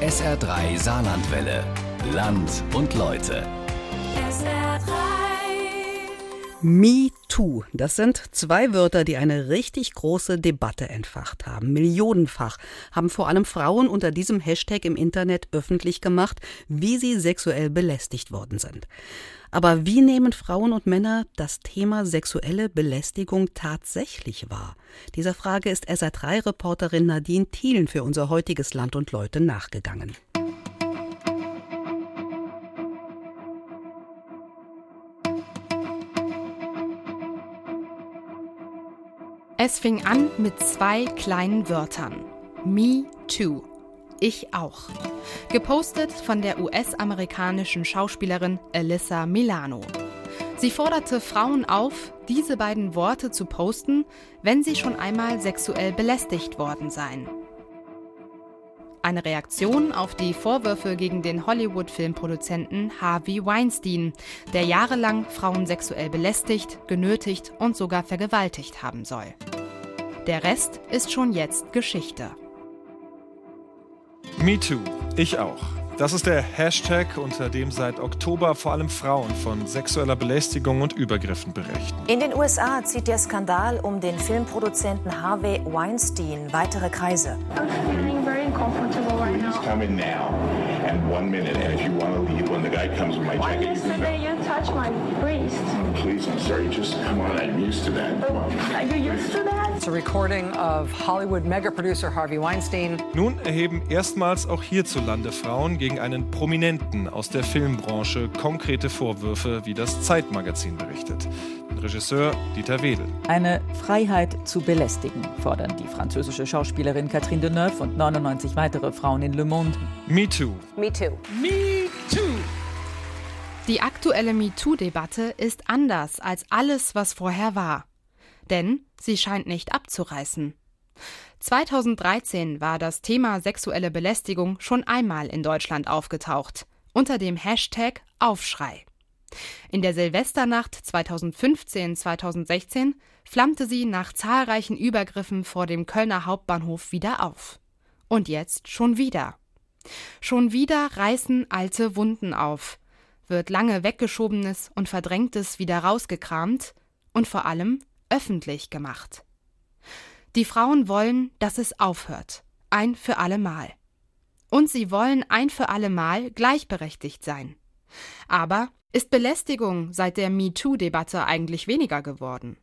SR3 Saarlandwelle. Land und Leute. SR3. Me Too, das sind zwei Wörter, die eine richtig große Debatte entfacht haben. Millionenfach haben vor allem Frauen unter diesem Hashtag im Internet öffentlich gemacht, wie sie sexuell belästigt worden sind. Aber wie nehmen Frauen und Männer das Thema sexuelle Belästigung tatsächlich wahr? Dieser Frage ist SR3-Reporterin Nadine Thielen für unser heutiges Land und Leute nachgegangen. Es fing an mit zwei kleinen Wörtern. Me Too. Ich auch. Gepostet von der US-amerikanischen Schauspielerin Alyssa Milano. Sie forderte Frauen auf, diese beiden Worte zu posten, wenn sie schon einmal sexuell belästigt worden seien. Eine Reaktion auf die Vorwürfe gegen den Hollywood-Filmproduzenten Harvey Weinstein, der jahrelang Frauen sexuell belästigt, genötigt und sogar vergewaltigt haben soll. Der Rest ist schon jetzt Geschichte. MeToo, ich auch. Das ist der Hashtag, unter dem seit Oktober vor allem Frauen von sexueller Belästigung und Übergriffen berichten. In den USA zieht der Skandal um den Filmproduzenten Harvey Weinstein weitere Kreise. feeling very uncomfortable right now. And one minute. And if you want to leave, when the guy comes with my Why jacket, you can yesterday you touched my come. Please, I'm sorry. Just come on. I'm used to that. Come on. Are you used to that? It's a recording of Hollywood mega producer Harvey Weinstein. Nun erheben erstmals auch hierzulande Frauen gegen einen Prominenten aus der Filmbranche konkrete Vorwürfe, wie das Zeitmagazin berichtet. Regisseur Dieter Wedel. Eine Freiheit zu belästigen, fordern die französische Schauspielerin Catherine Deneuve und 99 weitere Frauen in Le Monde. MeToo. Me too. Die aktuelle MeToo-Debatte ist anders als alles, was vorher war. Denn sie scheint nicht abzureißen. 2013 war das Thema sexuelle Belästigung schon einmal in Deutschland aufgetaucht, unter dem Hashtag Aufschrei. In der Silvesternacht 2015-2016 flammte sie nach zahlreichen Übergriffen vor dem Kölner Hauptbahnhof wieder auf. Und jetzt schon wieder. Schon wieder reißen alte Wunden auf, wird lange weggeschobenes und verdrängtes wieder rausgekramt und vor allem öffentlich gemacht. Die Frauen wollen, dass es aufhört, ein für alle Mal. Und sie wollen ein für alle Mal gleichberechtigt sein. Aber ist Belästigung seit der MeToo-Debatte eigentlich weniger geworden?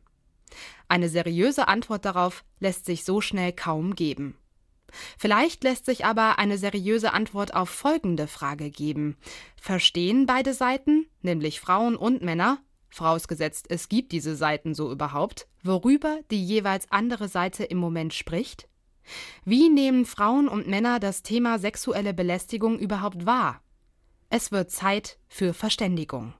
Eine seriöse Antwort darauf lässt sich so schnell kaum geben. Vielleicht lässt sich aber eine seriöse Antwort auf folgende Frage geben. Verstehen beide Seiten, nämlich Frauen und Männer, vorausgesetzt es gibt diese Seiten so überhaupt, worüber die jeweils andere Seite im Moment spricht? Wie nehmen Frauen und Männer das Thema sexuelle Belästigung überhaupt wahr? Es wird Zeit für Verständigung.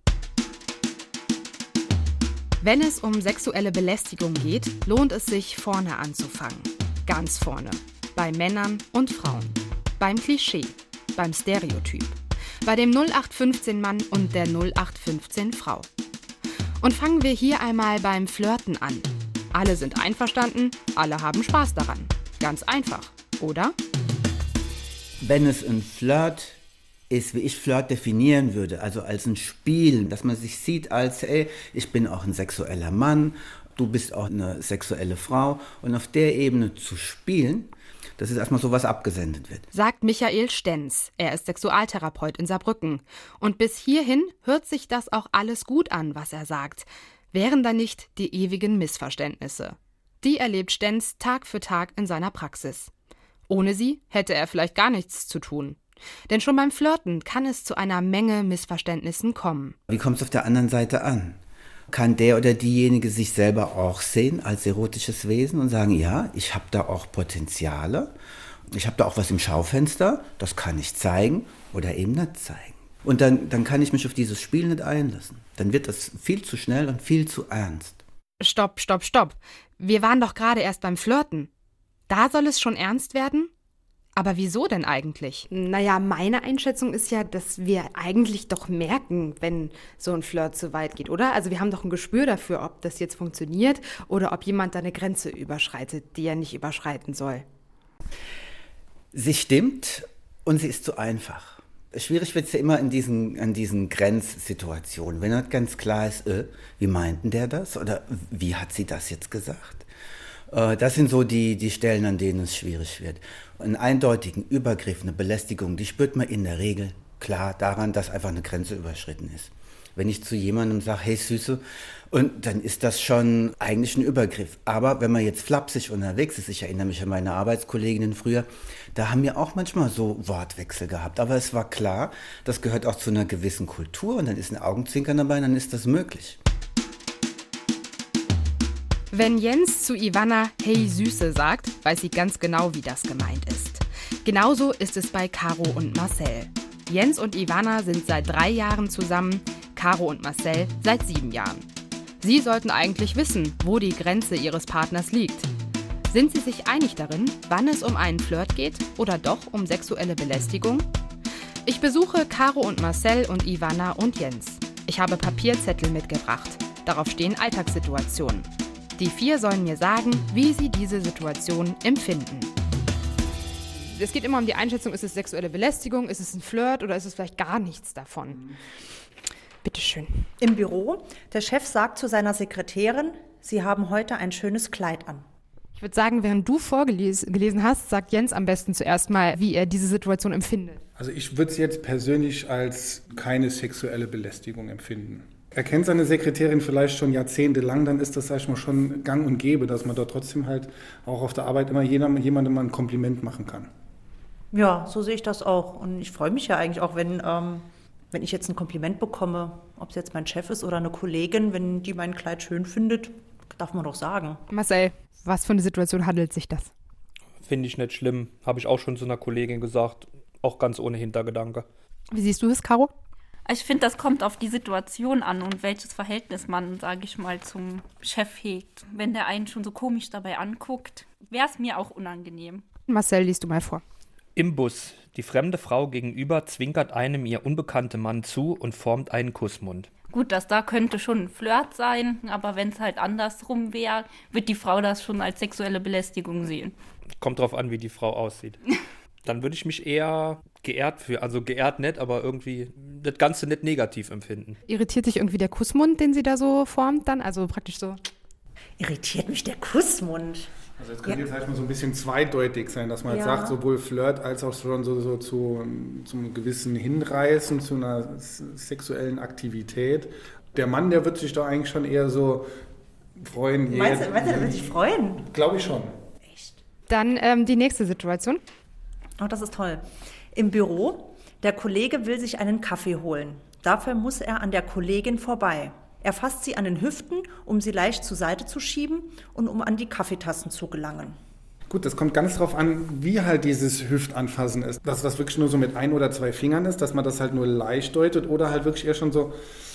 Wenn es um sexuelle Belästigung geht, lohnt es sich vorne anzufangen. Ganz vorne. Bei Männern und Frauen. Beim Klischee. Beim Stereotyp. Bei dem 0815 Mann und der 0815 Frau. Und fangen wir hier einmal beim Flirten an. Alle sind einverstanden, alle haben Spaß daran. Ganz einfach, oder? Wenn es ein Flirt ist, wie ich Flirt definieren würde, also als ein Spiel, dass man sich sieht als, ey, ich bin auch ein sexueller Mann, du bist auch eine sexuelle Frau und auf der Ebene zu spielen, das ist erstmal so, was abgesendet wird. Sagt Michael Stenz. Er ist Sexualtherapeut in Saarbrücken. Und bis hierhin hört sich das auch alles gut an, was er sagt. Wären da nicht die ewigen Missverständnisse? Die erlebt Stenz Tag für Tag in seiner Praxis. Ohne sie hätte er vielleicht gar nichts zu tun. Denn schon beim Flirten kann es zu einer Menge Missverständnissen kommen. Wie kommt es auf der anderen Seite an? Kann der oder diejenige sich selber auch sehen als erotisches Wesen und sagen, ja, ich habe da auch Potenziale, ich habe da auch was im Schaufenster, das kann ich zeigen oder eben nicht zeigen. Und dann, dann kann ich mich auf dieses Spiel nicht einlassen. Dann wird das viel zu schnell und viel zu ernst. Stopp, stopp, stopp. Wir waren doch gerade erst beim Flirten. Da soll es schon ernst werden? Aber wieso denn eigentlich? Naja, meine Einschätzung ist ja, dass wir eigentlich doch merken, wenn so ein Flirt zu weit geht, oder? Also wir haben doch ein Gespür dafür, ob das jetzt funktioniert oder ob jemand da eine Grenze überschreitet, die er nicht überschreiten soll. Sie stimmt, Und sie ist zu einfach. Schwierig wird es ja immer in diesen, an diesen Grenzsituationen. Wenn nicht ganz klar ist, äh, wie meinten der das oder wie hat sie das jetzt gesagt? Äh, das sind so die, die Stellen, an denen es schwierig wird. Einen eindeutigen Übergriff, eine Belästigung, die spürt man in der Regel klar daran, dass einfach eine Grenze überschritten ist. Wenn ich zu jemandem sage, hey Süße, und dann ist das schon eigentlich ein Übergriff. Aber wenn man jetzt flapsig unterwegs ist, ich erinnere mich an meine Arbeitskolleginnen früher, da haben wir auch manchmal so Wortwechsel gehabt. Aber es war klar, das gehört auch zu einer gewissen Kultur und dann ist ein Augenzwinkern dabei, dann ist das möglich. Wenn Jens zu Ivana Hey Süße sagt, weiß sie ganz genau, wie das gemeint ist. Genauso ist es bei Caro und Marcel. Jens und Ivana sind seit drei Jahren zusammen, Caro und Marcel seit sieben Jahren. Sie sollten eigentlich wissen, wo die Grenze ihres Partners liegt. Sind sie sich einig darin, wann es um einen Flirt geht oder doch um sexuelle Belästigung? Ich besuche Caro und Marcel und Ivana und Jens. Ich habe Papierzettel mitgebracht. Darauf stehen Alltagssituationen. Die vier sollen mir sagen, wie sie diese Situation empfinden. Es geht immer um die Einschätzung, ist es sexuelle Belästigung, ist es ein Flirt oder ist es vielleicht gar nichts davon? Bitte schön. Im Büro, der Chef sagt zu seiner Sekretärin, Sie haben heute ein schönes Kleid an. Ich würde sagen, während du vorgelesen hast, sagt Jens am besten zuerst mal, wie er diese Situation empfindet. Also ich würde es jetzt persönlich als keine sexuelle Belästigung empfinden. Er kennt seine Sekretärin vielleicht schon jahrzehntelang, dann ist das, sag ich mal, schon gang und gäbe, dass man da trotzdem halt auch auf der Arbeit immer jemandem mal ein Kompliment machen kann. Ja, so sehe ich das auch. Und ich freue mich ja eigentlich auch, wenn, ähm, wenn ich jetzt ein Kompliment bekomme, ob es jetzt mein Chef ist oder eine Kollegin, wenn die mein Kleid schön findet, darf man doch sagen. Marcel, was für eine Situation handelt sich das? Finde ich nicht schlimm. Habe ich auch schon zu einer Kollegin gesagt. Auch ganz ohne Hintergedanke. Wie siehst du es, Caro? Ich finde, das kommt auf die Situation an und welches Verhältnis man, sage ich mal, zum Chef hegt. Wenn der einen schon so komisch dabei anguckt, wäre es mir auch unangenehm. Marcel, liest du mal vor. Im Bus. Die fremde Frau gegenüber zwinkert einem ihr unbekannte Mann zu und formt einen Kussmund. Gut, das da könnte schon ein Flirt sein, aber wenn es halt andersrum wäre, wird die Frau das schon als sexuelle Belästigung sehen. Kommt drauf an, wie die Frau aussieht. Dann würde ich mich eher geehrt für, also geehrt nicht, aber irgendwie das Ganze nicht negativ empfinden. Irritiert dich irgendwie der Kussmund, den sie da so formt dann? Also praktisch so. Irritiert mich der Kussmund. Also es könnte ja. jetzt halt mal so ein bisschen zweideutig sein, dass man ja. sagt, sowohl Flirt als auch schon so, so zu, zu einem gewissen Hinreißen, zu einer sexuellen Aktivität. Der Mann, der wird sich doch eigentlich schon eher so freuen. Meinst du, meinst du der wird sich freuen? Glaube ich schon. Echt? Dann ähm, die nächste Situation. Oh, das ist toll. Im Büro, der Kollege will sich einen Kaffee holen. Dafür muss er an der Kollegin vorbei. Er fasst sie an den Hüften, um sie leicht zur Seite zu schieben und um an die Kaffeetassen zu gelangen. Gut, das kommt ganz drauf an, wie halt dieses Hüftanfassen ist. Dass das wirklich nur so mit ein oder zwei Fingern ist, dass man das halt nur leicht deutet oder halt wirklich eher schon so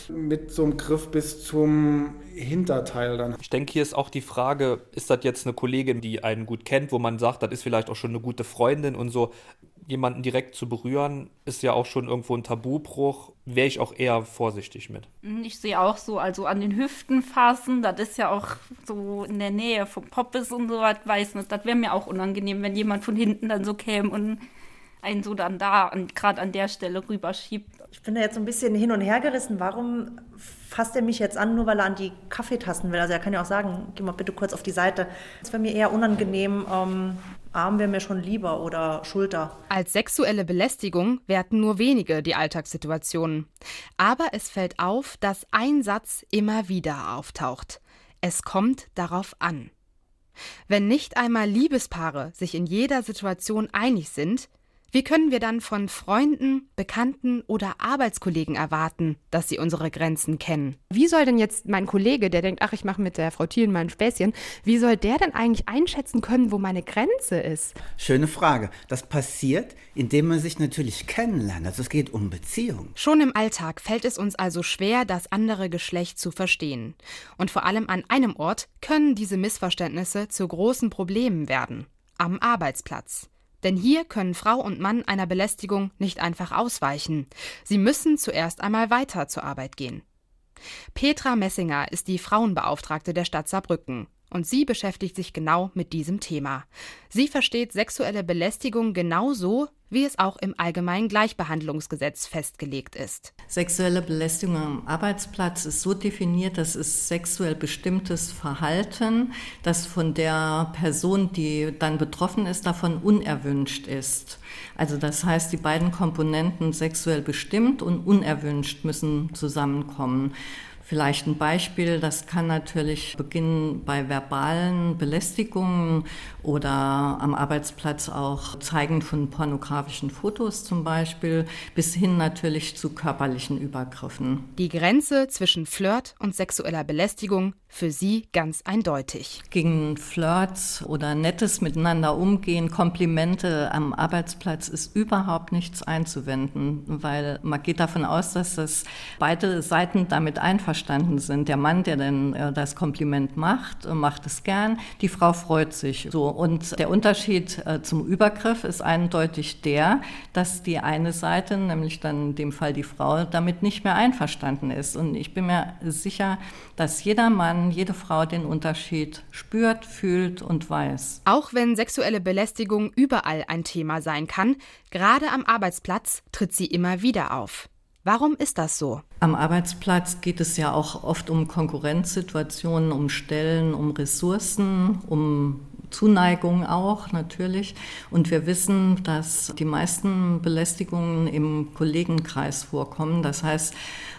mit so einem Griff bis zum Hinterteil dann. Ich denke, hier ist auch die Frage, ist das jetzt eine Kollegin, die einen gut kennt, wo man sagt, das ist vielleicht auch schon eine gute Freundin und so jemanden direkt zu berühren, ist ja auch schon irgendwo ein Tabubruch. Wäre ich auch eher vorsichtig mit. Mhm, ich sehe auch so, also an den Hüften fassen, das ist ja auch so in der Nähe vom Poppes und so was, weiß nicht. Das wäre mir auch unangenehm, wenn jemand von hinten dann so käme und einen so dann da, gerade an der Stelle rüberschiebt. Ich bin da jetzt so ein bisschen hin und her gerissen. Warum fasst er mich jetzt an, nur weil er an die Kaffeetassen will? Also er kann ja auch sagen, geh mal bitte kurz auf die Seite. Es wäre mir eher unangenehm, ähm, Arm wäre mir schon lieber oder Schulter. Als sexuelle Belästigung werten nur wenige die Alltagssituationen. Aber es fällt auf, dass ein Satz immer wieder auftaucht. Es kommt darauf an. Wenn nicht einmal Liebespaare sich in jeder Situation einig sind, wie können wir dann von Freunden, Bekannten oder Arbeitskollegen erwarten, dass sie unsere Grenzen kennen? Wie soll denn jetzt mein Kollege, der denkt, ach, ich mache mit der Frau Thielen mal ein Späßchen, wie soll der denn eigentlich einschätzen können, wo meine Grenze ist? Schöne Frage. Das passiert, indem man sich natürlich kennenlernt. Also es geht um Beziehung. Schon im Alltag fällt es uns also schwer, das andere Geschlecht zu verstehen. Und vor allem an einem Ort können diese Missverständnisse zu großen Problemen werden. Am Arbeitsplatz. Denn hier können Frau und Mann einer Belästigung nicht einfach ausweichen. Sie müssen zuerst einmal weiter zur Arbeit gehen. Petra Messinger ist die Frauenbeauftragte der Stadt Saarbrücken und sie beschäftigt sich genau mit diesem Thema. Sie versteht sexuelle Belästigung genauso, wie es auch im Allgemeinen Gleichbehandlungsgesetz festgelegt ist. Sexuelle Belästigung am Arbeitsplatz ist so definiert, dass es sexuell bestimmtes Verhalten, das von der Person, die dann betroffen ist, davon unerwünscht ist. Also das heißt, die beiden Komponenten sexuell bestimmt und unerwünscht müssen zusammenkommen. Vielleicht ein Beispiel, das kann natürlich beginnen bei verbalen Belästigungen oder am Arbeitsplatz auch Zeigen von pornografischen Fotos zum Beispiel, bis hin natürlich zu körperlichen Übergriffen. Die Grenze zwischen Flirt und sexueller Belästigung für sie ganz eindeutig. Gegen Flirts oder nettes Miteinander umgehen, Komplimente am Arbeitsplatz ist überhaupt nichts einzuwenden, weil man geht davon aus, dass das beide Seiten damit einverstanden sind. Der Mann, der dann äh, das Kompliment macht, macht es gern, die Frau freut sich. So und der Unterschied äh, zum Übergriff ist eindeutig der, dass die eine Seite, nämlich dann in dem Fall die Frau, damit nicht mehr einverstanden ist. Und ich bin mir sicher, dass jeder Mann jede Frau den Unterschied spürt, fühlt und weiß. Auch wenn sexuelle Belästigung überall ein Thema sein kann, gerade am Arbeitsplatz tritt sie immer wieder auf. Warum ist das so? Am Arbeitsplatz geht es ja auch oft um Konkurrenzsituationen, um Stellen, um Ressourcen, um Zuneigung auch natürlich. Und wir wissen, dass die meisten Belästigungen im Kollegenkreis vorkommen. Das heißt,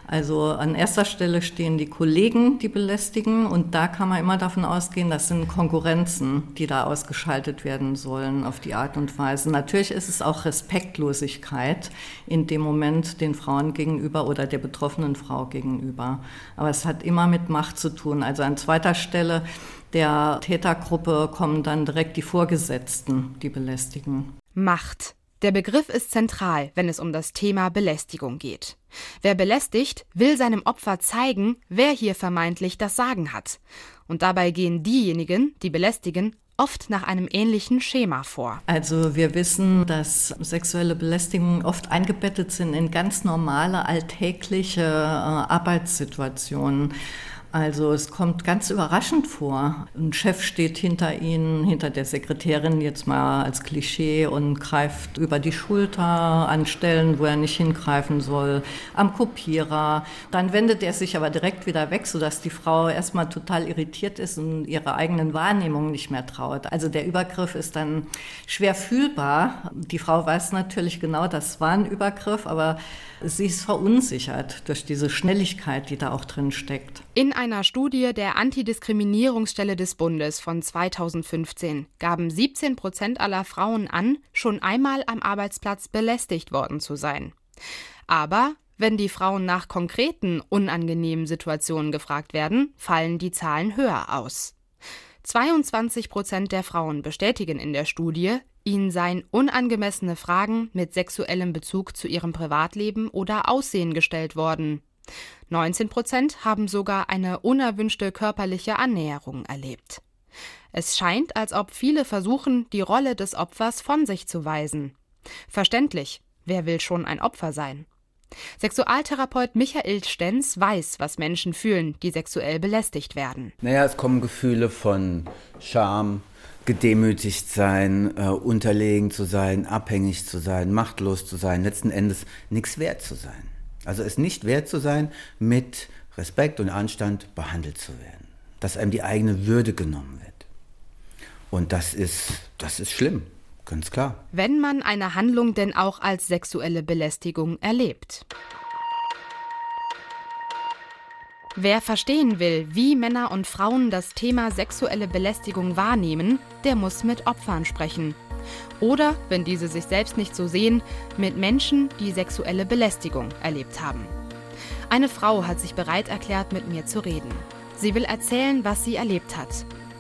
also an erster Stelle stehen die Kollegen, die belästigen. Und da kann man immer davon ausgehen, das sind Konkurrenzen, die da ausgeschaltet werden sollen auf die Art und Weise. Natürlich ist es auch Respektlosigkeit in dem Moment den Frauen gegenüber oder der betroffenen Frau gegenüber. Aber es hat immer mit Macht zu tun. Also an zweiter Stelle der Tätergruppe kommen dann direkt die Vorgesetzten, die belästigen. Macht. Der Begriff ist zentral, wenn es um das Thema Belästigung geht. Wer belästigt, will seinem Opfer zeigen, wer hier vermeintlich das Sagen hat. Und dabei gehen diejenigen, die belästigen, oft nach einem ähnlichen Schema vor. Also wir wissen, dass sexuelle Belästigungen oft eingebettet sind in ganz normale alltägliche äh, Arbeitssituationen. Also es kommt ganz überraschend vor. Ein Chef steht hinter Ihnen, hinter der Sekretärin jetzt mal als Klischee und greift über die Schulter an Stellen, wo er nicht hingreifen soll, am Kopierer. Dann wendet er sich aber direkt wieder weg, sodass die Frau erstmal total irritiert ist und ihre eigenen Wahrnehmungen nicht mehr traut. Also der Übergriff ist dann schwer fühlbar. Die Frau weiß natürlich genau, das war ein Übergriff, aber sie ist verunsichert durch diese Schnelligkeit, die da auch drin steckt. In einer Studie der Antidiskriminierungsstelle des Bundes von 2015 gaben 17 Prozent aller Frauen an, schon einmal am Arbeitsplatz belästigt worden zu sein. Aber wenn die Frauen nach konkreten unangenehmen Situationen gefragt werden, fallen die Zahlen höher aus. 22 Prozent der Frauen bestätigen in der Studie, ihnen seien unangemessene Fragen mit sexuellem Bezug zu ihrem Privatleben oder Aussehen gestellt worden. 19 Prozent haben sogar eine unerwünschte körperliche Annäherung erlebt. Es scheint, als ob viele versuchen, die Rolle des Opfers von sich zu weisen. Verständlich, wer will schon ein Opfer sein? Sexualtherapeut Michael Stenz weiß, was Menschen fühlen, die sexuell belästigt werden. Naja, es kommen Gefühle von Scham, gedemütigt sein, äh, unterlegen zu sein, abhängig zu sein, machtlos zu sein, letzten Endes nichts wert zu sein. Also es nicht wert zu sein, mit Respekt und Anstand behandelt zu werden. Dass einem die eigene Würde genommen wird. Und das ist, das ist schlimm, ganz klar. Wenn man eine Handlung denn auch als sexuelle Belästigung erlebt. Wer verstehen will, wie Männer und Frauen das Thema sexuelle Belästigung wahrnehmen, der muss mit Opfern sprechen. Oder, wenn diese sich selbst nicht so sehen, mit Menschen, die sexuelle Belästigung erlebt haben. Eine Frau hat sich bereit erklärt, mit mir zu reden. Sie will erzählen, was sie erlebt hat.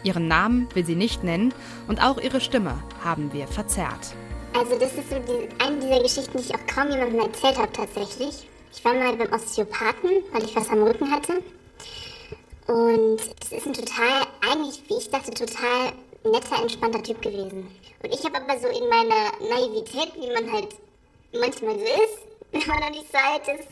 Ihren Namen will sie nicht nennen und auch ihre Stimme haben wir verzerrt. Also das ist so die, eine dieser Geschichten, die ich auch kaum jemandem erzählt habe tatsächlich. Ich war mal beim Osteopathen, weil ich was am Rücken hatte. Und das ist ein total, eigentlich, wie ich dachte, total netter, entspannter Typ gewesen. Und ich habe aber so in meiner Naivität, wie man halt manchmal so ist, wenn man noch nicht so alt ist,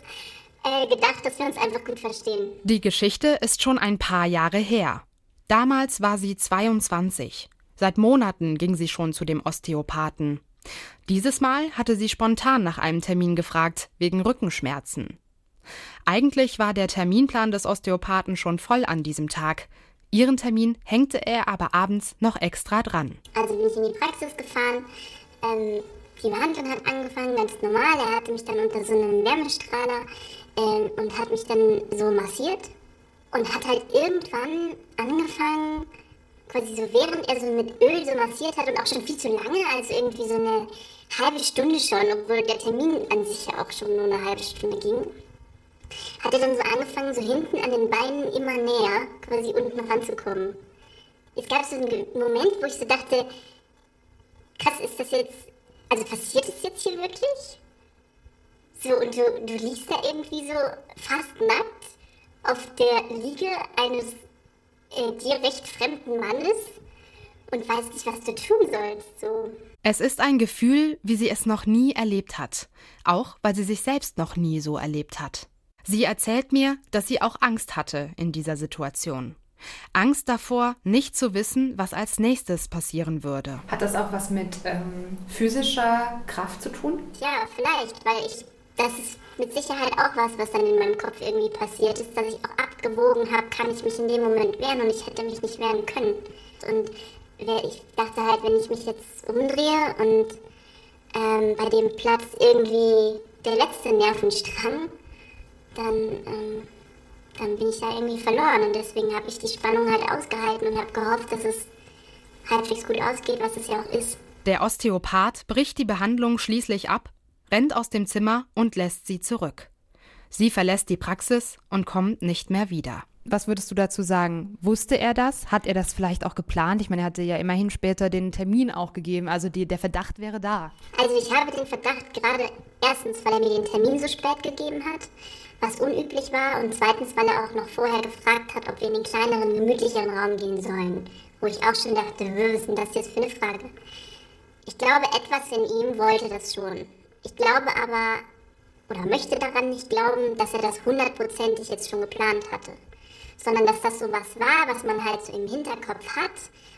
äh, gedacht, dass wir uns einfach gut verstehen. Die Geschichte ist schon ein paar Jahre her. Damals war sie 22. Seit Monaten ging sie schon zu dem Osteopathen. Dieses Mal hatte sie spontan nach einem Termin gefragt, wegen Rückenschmerzen. Eigentlich war der Terminplan des Osteopathen schon voll an diesem Tag. Ihren Termin hängte er aber abends noch extra dran. Also bin ich in die Praxis gefahren. Ähm, die Behandlung hat angefangen, ganz normal. Er hatte mich dann unter so einem Wärmestrahler ähm, und hat mich dann so massiert und hat halt irgendwann angefangen, quasi so während er so mit Öl so massiert hat und auch schon viel zu lange, also irgendwie so eine halbe Stunde schon, obwohl der Termin an sich ja auch schon nur eine halbe Stunde ging, hat er dann so angefangen, so hinten an den Beinen immer näher quasi unten ranzukommen. Es gab so einen Moment, wo ich so dachte, krass, ist das jetzt, also passiert das jetzt hier wirklich? So, und du, du liegst da irgendwie so fast nackt auf der Liege eines äh, dir recht fremden Mannes und weißt nicht, was du tun sollst. So. Es ist ein Gefühl, wie sie es noch nie erlebt hat, auch weil sie sich selbst noch nie so erlebt hat. Sie erzählt mir, dass sie auch Angst hatte in dieser Situation. Angst davor, nicht zu wissen, was als nächstes passieren würde. Hat das auch was mit ähm, physischer Kraft zu tun? Ja, vielleicht, weil ich, das ist mit Sicherheit auch was, was dann in meinem Kopf irgendwie passiert ist, dass ich auch abgewogen habe, kann ich mich in dem Moment wehren und ich hätte mich nicht wehren können. Und ich dachte halt, wenn ich mich jetzt umdrehe und ähm, bei dem Platz irgendwie der letzte Nervenstrang, dann, ähm, dann bin ich da irgendwie verloren. Und deswegen habe ich die Spannung halt ausgehalten und habe gehofft, dass es halbwegs gut ausgeht, was es ja auch ist. Der Osteopath bricht die Behandlung schließlich ab, rennt aus dem Zimmer und lässt sie zurück. Sie verlässt die Praxis und kommt nicht mehr wieder. Was würdest du dazu sagen? Wusste er das? Hat er das vielleicht auch geplant? Ich meine, er hatte ja immerhin später den Termin auch gegeben. Also die, der Verdacht wäre da. Also ich habe den Verdacht gerade erstens, weil er mir den Termin so spät gegeben hat, was unüblich war, und zweitens, weil er auch noch vorher gefragt hat, ob wir in den kleineren, gemütlicheren Raum gehen sollen. Wo ich auch schon dachte, was ist denn das jetzt für eine Frage? Ich glaube, etwas in ihm wollte das schon. Ich glaube aber, oder möchte daran nicht glauben, dass er das hundertprozentig jetzt schon geplant hatte sondern dass das so was war, was man halt so im Hinterkopf hat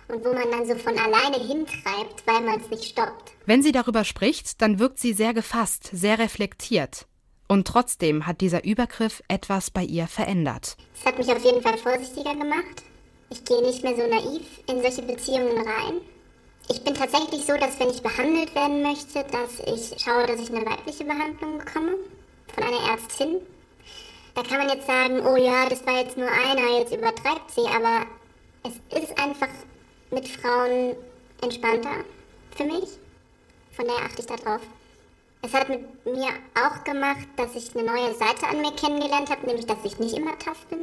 und wo man dann so von alleine hintreibt, weil man es nicht stoppt. Wenn sie darüber spricht, dann wirkt sie sehr gefasst, sehr reflektiert. Und trotzdem hat dieser Übergriff etwas bei ihr verändert. Es hat mich auf jeden Fall vorsichtiger gemacht. Ich gehe nicht mehr so naiv in solche Beziehungen rein. Ich bin tatsächlich so, dass wenn ich behandelt werden möchte, dass ich schaue, dass ich eine weibliche Behandlung bekomme von einer Ärztin. Da kann man jetzt sagen, oh ja, das war jetzt nur einer, jetzt übertreibt sie, aber es ist einfach mit Frauen entspannter für mich. Von daher achte ich da drauf. Es hat mit mir auch gemacht, dass ich eine neue Seite an mir kennengelernt habe, nämlich dass ich nicht immer tough bin.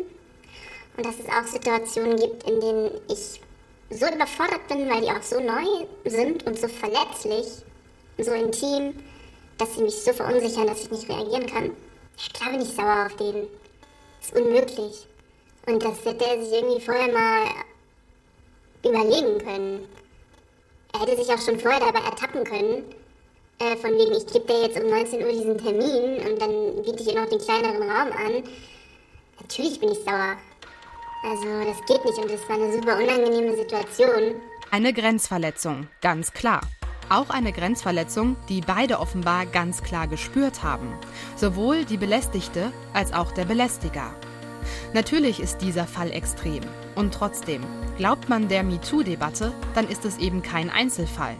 Und dass es auch Situationen gibt, in denen ich so überfordert bin, weil die auch so neu sind und so verletzlich, so intim, dass sie mich so verunsichern, dass ich nicht reagieren kann. Ich glaube nicht sauer auf den. Ist unmöglich. Und das hätte er sich irgendwie vorher mal überlegen können. Er hätte sich auch schon vorher dabei ertappen können. Äh, von wegen, ich gebe dir jetzt um 19 Uhr diesen Termin und dann biete ich ihr noch den kleineren Raum an. Natürlich bin ich sauer. Also, das geht nicht und das war eine super unangenehme Situation. Eine Grenzverletzung, ganz klar. Auch eine Grenzverletzung, die beide offenbar ganz klar gespürt haben. Sowohl die Belästigte als auch der Belästiger. Natürlich ist dieser Fall extrem. Und trotzdem, glaubt man der MeToo-Debatte, dann ist es eben kein Einzelfall.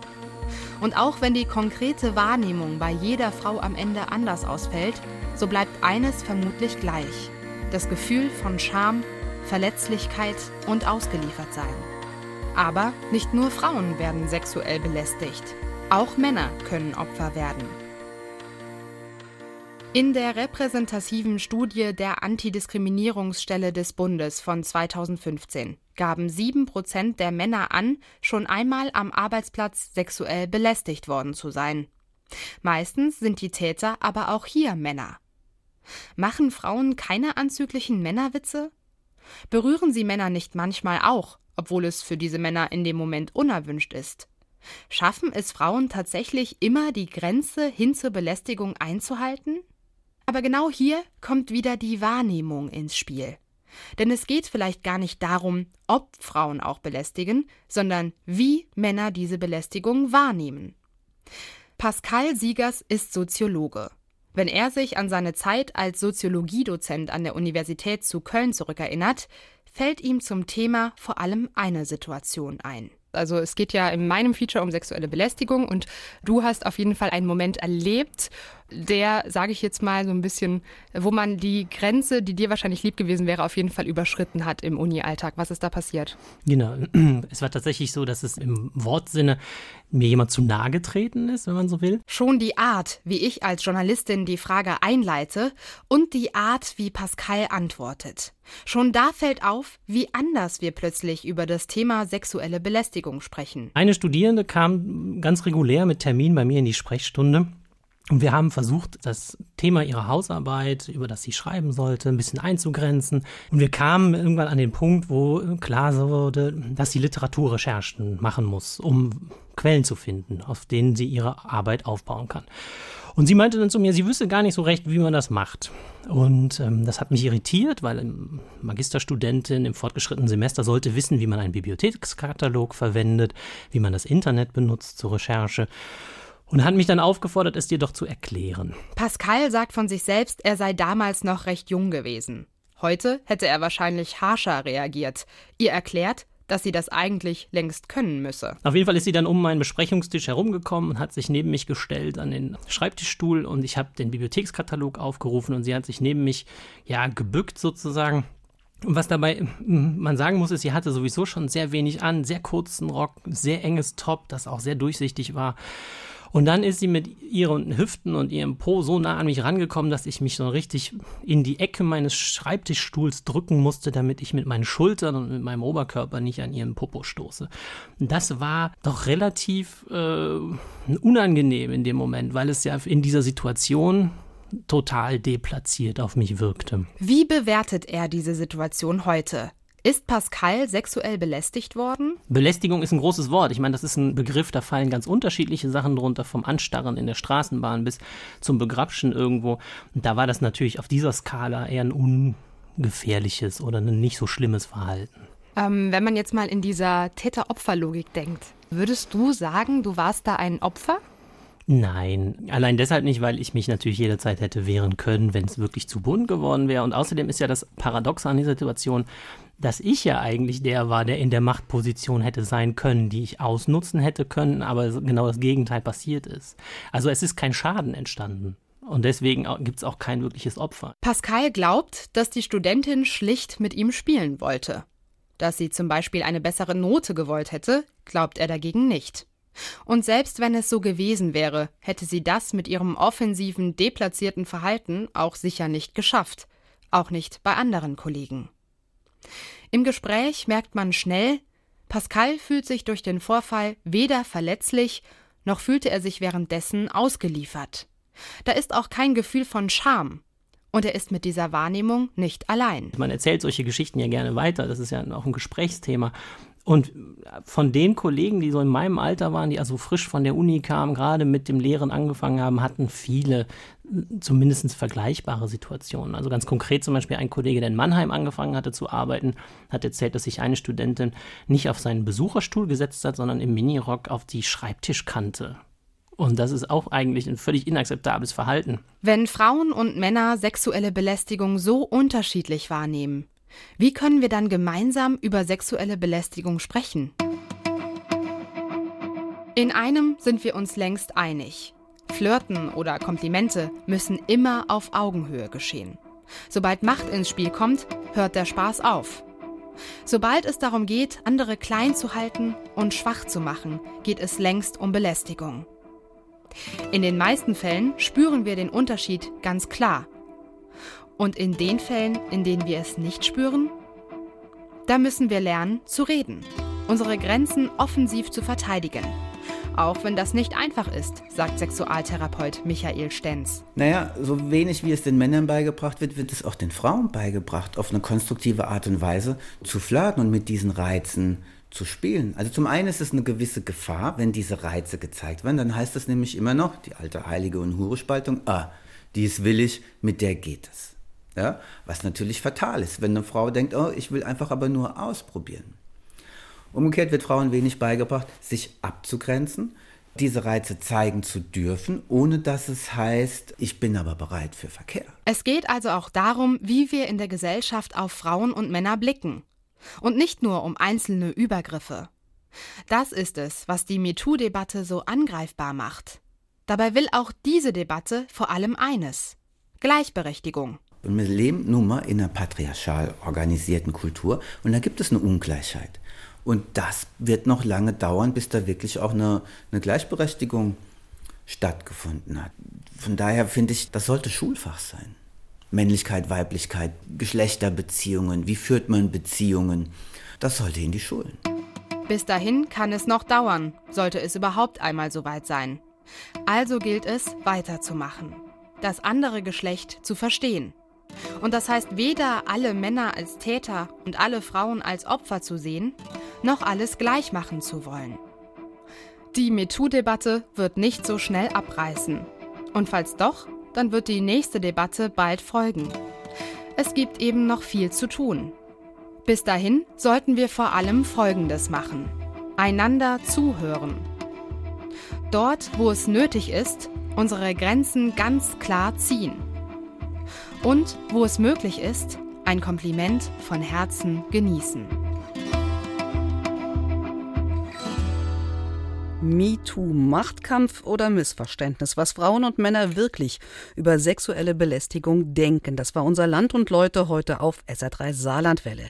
Und auch wenn die konkrete Wahrnehmung bei jeder Frau am Ende anders ausfällt, so bleibt eines vermutlich gleich. Das Gefühl von Scham, Verletzlichkeit und Ausgeliefertsein. Aber nicht nur Frauen werden sexuell belästigt. Auch Männer können Opfer werden. In der repräsentativen Studie der Antidiskriminierungsstelle des Bundes von 2015 gaben 7% der Männer an, schon einmal am Arbeitsplatz sexuell belästigt worden zu sein. Meistens sind die Täter aber auch hier Männer. Machen Frauen keine anzüglichen Männerwitze? Berühren sie Männer nicht manchmal auch, obwohl es für diese Männer in dem Moment unerwünscht ist. Schaffen es Frauen tatsächlich immer, die Grenze hin zur Belästigung einzuhalten? Aber genau hier kommt wieder die Wahrnehmung ins Spiel. Denn es geht vielleicht gar nicht darum, ob Frauen auch belästigen, sondern wie Männer diese Belästigung wahrnehmen. Pascal Siegers ist Soziologe. Wenn er sich an seine Zeit als Soziologiedozent an der Universität zu Köln zurückerinnert, fällt ihm zum Thema vor allem eine Situation ein. Also es geht ja in meinem Feature um sexuelle Belästigung und du hast auf jeden Fall einen Moment erlebt, der, sage ich jetzt mal so ein bisschen, wo man die Grenze, die dir wahrscheinlich lieb gewesen wäre, auf jeden Fall überschritten hat im Uni-Alltag. Was ist da passiert? Genau, es war tatsächlich so, dass es im Wortsinne mir jemand zu nahe getreten ist, wenn man so will. Schon die Art, wie ich als Journalistin die Frage einleite und die Art, wie Pascal antwortet. Schon da fällt auf, wie anders wir plötzlich über das Thema sexuelle Belästigung sprechen. Eine Studierende kam ganz regulär mit Termin bei mir in die Sprechstunde. Und wir haben versucht, das Thema ihrer Hausarbeit, über das sie schreiben sollte, ein bisschen einzugrenzen. Und wir kamen irgendwann an den Punkt, wo klar wurde, dass sie Literaturrecherchen machen muss, um Quellen zu finden, auf denen sie ihre Arbeit aufbauen kann. Und sie meinte dann zu mir, sie wüsste gar nicht so recht, wie man das macht. Und ähm, das hat mich irritiert, weil ähm, Magisterstudentin im fortgeschrittenen Semester sollte wissen, wie man einen Bibliothekskatalog verwendet, wie man das Internet benutzt zur Recherche und hat mich dann aufgefordert, es dir doch zu erklären. Pascal sagt von sich selbst, er sei damals noch recht jung gewesen. Heute hätte er wahrscheinlich harscher reagiert. Ihr erklärt, dass sie das eigentlich längst können müsse. Auf jeden Fall ist sie dann um meinen Besprechungstisch herumgekommen und hat sich neben mich gestellt an den Schreibtischstuhl und ich habe den Bibliothekskatalog aufgerufen und sie hat sich neben mich ja gebückt sozusagen und was dabei man sagen muss, ist, sie hatte sowieso schon sehr wenig an, sehr kurzen Rock, sehr enges Top, das auch sehr durchsichtig war. Und dann ist sie mit ihren Hüften und ihrem Po so nah an mich rangekommen, dass ich mich so richtig in die Ecke meines Schreibtischstuhls drücken musste, damit ich mit meinen Schultern und mit meinem Oberkörper nicht an ihren Popo stoße. Das war doch relativ äh, unangenehm in dem Moment, weil es ja in dieser Situation total deplatziert auf mich wirkte. Wie bewertet er diese Situation heute? Ist Pascal sexuell belästigt worden? Belästigung ist ein großes Wort. Ich meine, das ist ein Begriff, da fallen ganz unterschiedliche Sachen drunter, vom Anstarren in der Straßenbahn bis zum Begrapschen irgendwo. Und da war das natürlich auf dieser Skala eher ein ungefährliches oder ein nicht so schlimmes Verhalten. Ähm, wenn man jetzt mal in dieser Täter-Opfer-Logik denkt, würdest du sagen, du warst da ein Opfer? Nein, allein deshalb nicht, weil ich mich natürlich jederzeit hätte wehren können, wenn es wirklich zu bunt geworden wäre. Und außerdem ist ja das Paradox an dieser Situation, dass ich ja eigentlich der war, der in der Machtposition hätte sein können, die ich ausnutzen hätte können, aber genau das Gegenteil passiert ist. Also es ist kein Schaden entstanden. Und deswegen gibt es auch kein wirkliches Opfer. Pascal glaubt, dass die Studentin schlicht mit ihm spielen wollte. Dass sie zum Beispiel eine bessere Note gewollt hätte, glaubt er dagegen nicht. Und selbst wenn es so gewesen wäre, hätte sie das mit ihrem offensiven, deplatzierten Verhalten auch sicher nicht geschafft. Auch nicht bei anderen Kollegen. Im Gespräch merkt man schnell, Pascal fühlt sich durch den Vorfall weder verletzlich, noch fühlte er sich währenddessen ausgeliefert. Da ist auch kein Gefühl von Scham. Und er ist mit dieser Wahrnehmung nicht allein. Man erzählt solche Geschichten ja gerne weiter. Das ist ja auch ein Gesprächsthema. Und von den Kollegen, die so in meinem Alter waren, die also frisch von der Uni kamen, gerade mit dem Lehren angefangen haben, hatten viele zumindest vergleichbare Situationen. Also ganz konkret zum Beispiel ein Kollege, der in Mannheim angefangen hatte zu arbeiten, hat erzählt, dass sich eine Studentin nicht auf seinen Besucherstuhl gesetzt hat, sondern im Minirock auf die Schreibtischkante. Und das ist auch eigentlich ein völlig inakzeptables Verhalten. Wenn Frauen und Männer sexuelle Belästigung so unterschiedlich wahrnehmen, wie können wir dann gemeinsam über sexuelle Belästigung sprechen? In einem sind wir uns längst einig. Flirten oder Komplimente müssen immer auf Augenhöhe geschehen. Sobald Macht ins Spiel kommt, hört der Spaß auf. Sobald es darum geht, andere klein zu halten und schwach zu machen, geht es längst um Belästigung. In den meisten Fällen spüren wir den Unterschied ganz klar und in den Fällen, in denen wir es nicht spüren, da müssen wir lernen zu reden, unsere Grenzen offensiv zu verteidigen. Auch wenn das nicht einfach ist, sagt Sexualtherapeut Michael Stenz. Naja, so wenig wie es den Männern beigebracht wird, wird es auch den Frauen beigebracht, auf eine konstruktive Art und Weise zu flirten und mit diesen Reizen zu spielen. Also zum einen ist es eine gewisse Gefahr, wenn diese Reize gezeigt werden, dann heißt es nämlich immer noch, die alte Heilige- und Hure-Spaltung, ah, die ist willig, mit der geht es. Ja? Was natürlich fatal ist, wenn eine Frau denkt, oh, ich will einfach aber nur ausprobieren. Umgekehrt wird Frauen wenig beigebracht, sich abzugrenzen, diese Reize zeigen zu dürfen, ohne dass es heißt, ich bin aber bereit für Verkehr. Es geht also auch darum, wie wir in der Gesellschaft auf Frauen und Männer blicken. Und nicht nur um einzelne Übergriffe. Das ist es, was die MeToo-Debatte so angreifbar macht. Dabei will auch diese Debatte vor allem eines Gleichberechtigung. Und wir leben nun mal in einer patriarchal organisierten Kultur und da gibt es eine Ungleichheit. Und das wird noch lange dauern, bis da wirklich auch eine, eine Gleichberechtigung stattgefunden hat. Von daher finde ich, das sollte Schulfach sein. Männlichkeit, Weiblichkeit, Geschlechterbeziehungen, wie führt man Beziehungen, das sollte in die Schulen. Bis dahin kann es noch dauern, sollte es überhaupt einmal soweit sein. Also gilt es, weiterzumachen, das andere Geschlecht zu verstehen. Und das heißt weder alle Männer als Täter und alle Frauen als Opfer zu sehen, noch alles gleich machen zu wollen. Die MeToo-Debatte wird nicht so schnell abreißen. Und falls doch, dann wird die nächste Debatte bald folgen. Es gibt eben noch viel zu tun. Bis dahin sollten wir vor allem Folgendes machen. Einander zuhören. Dort, wo es nötig ist, unsere Grenzen ganz klar ziehen. Und, wo es möglich ist, ein Kompliment von Herzen genießen. MeToo, Machtkampf oder Missverständnis, was Frauen und Männer wirklich über sexuelle Belästigung denken. Das war unser Land und Leute heute auf SR3 Saarlandwelle.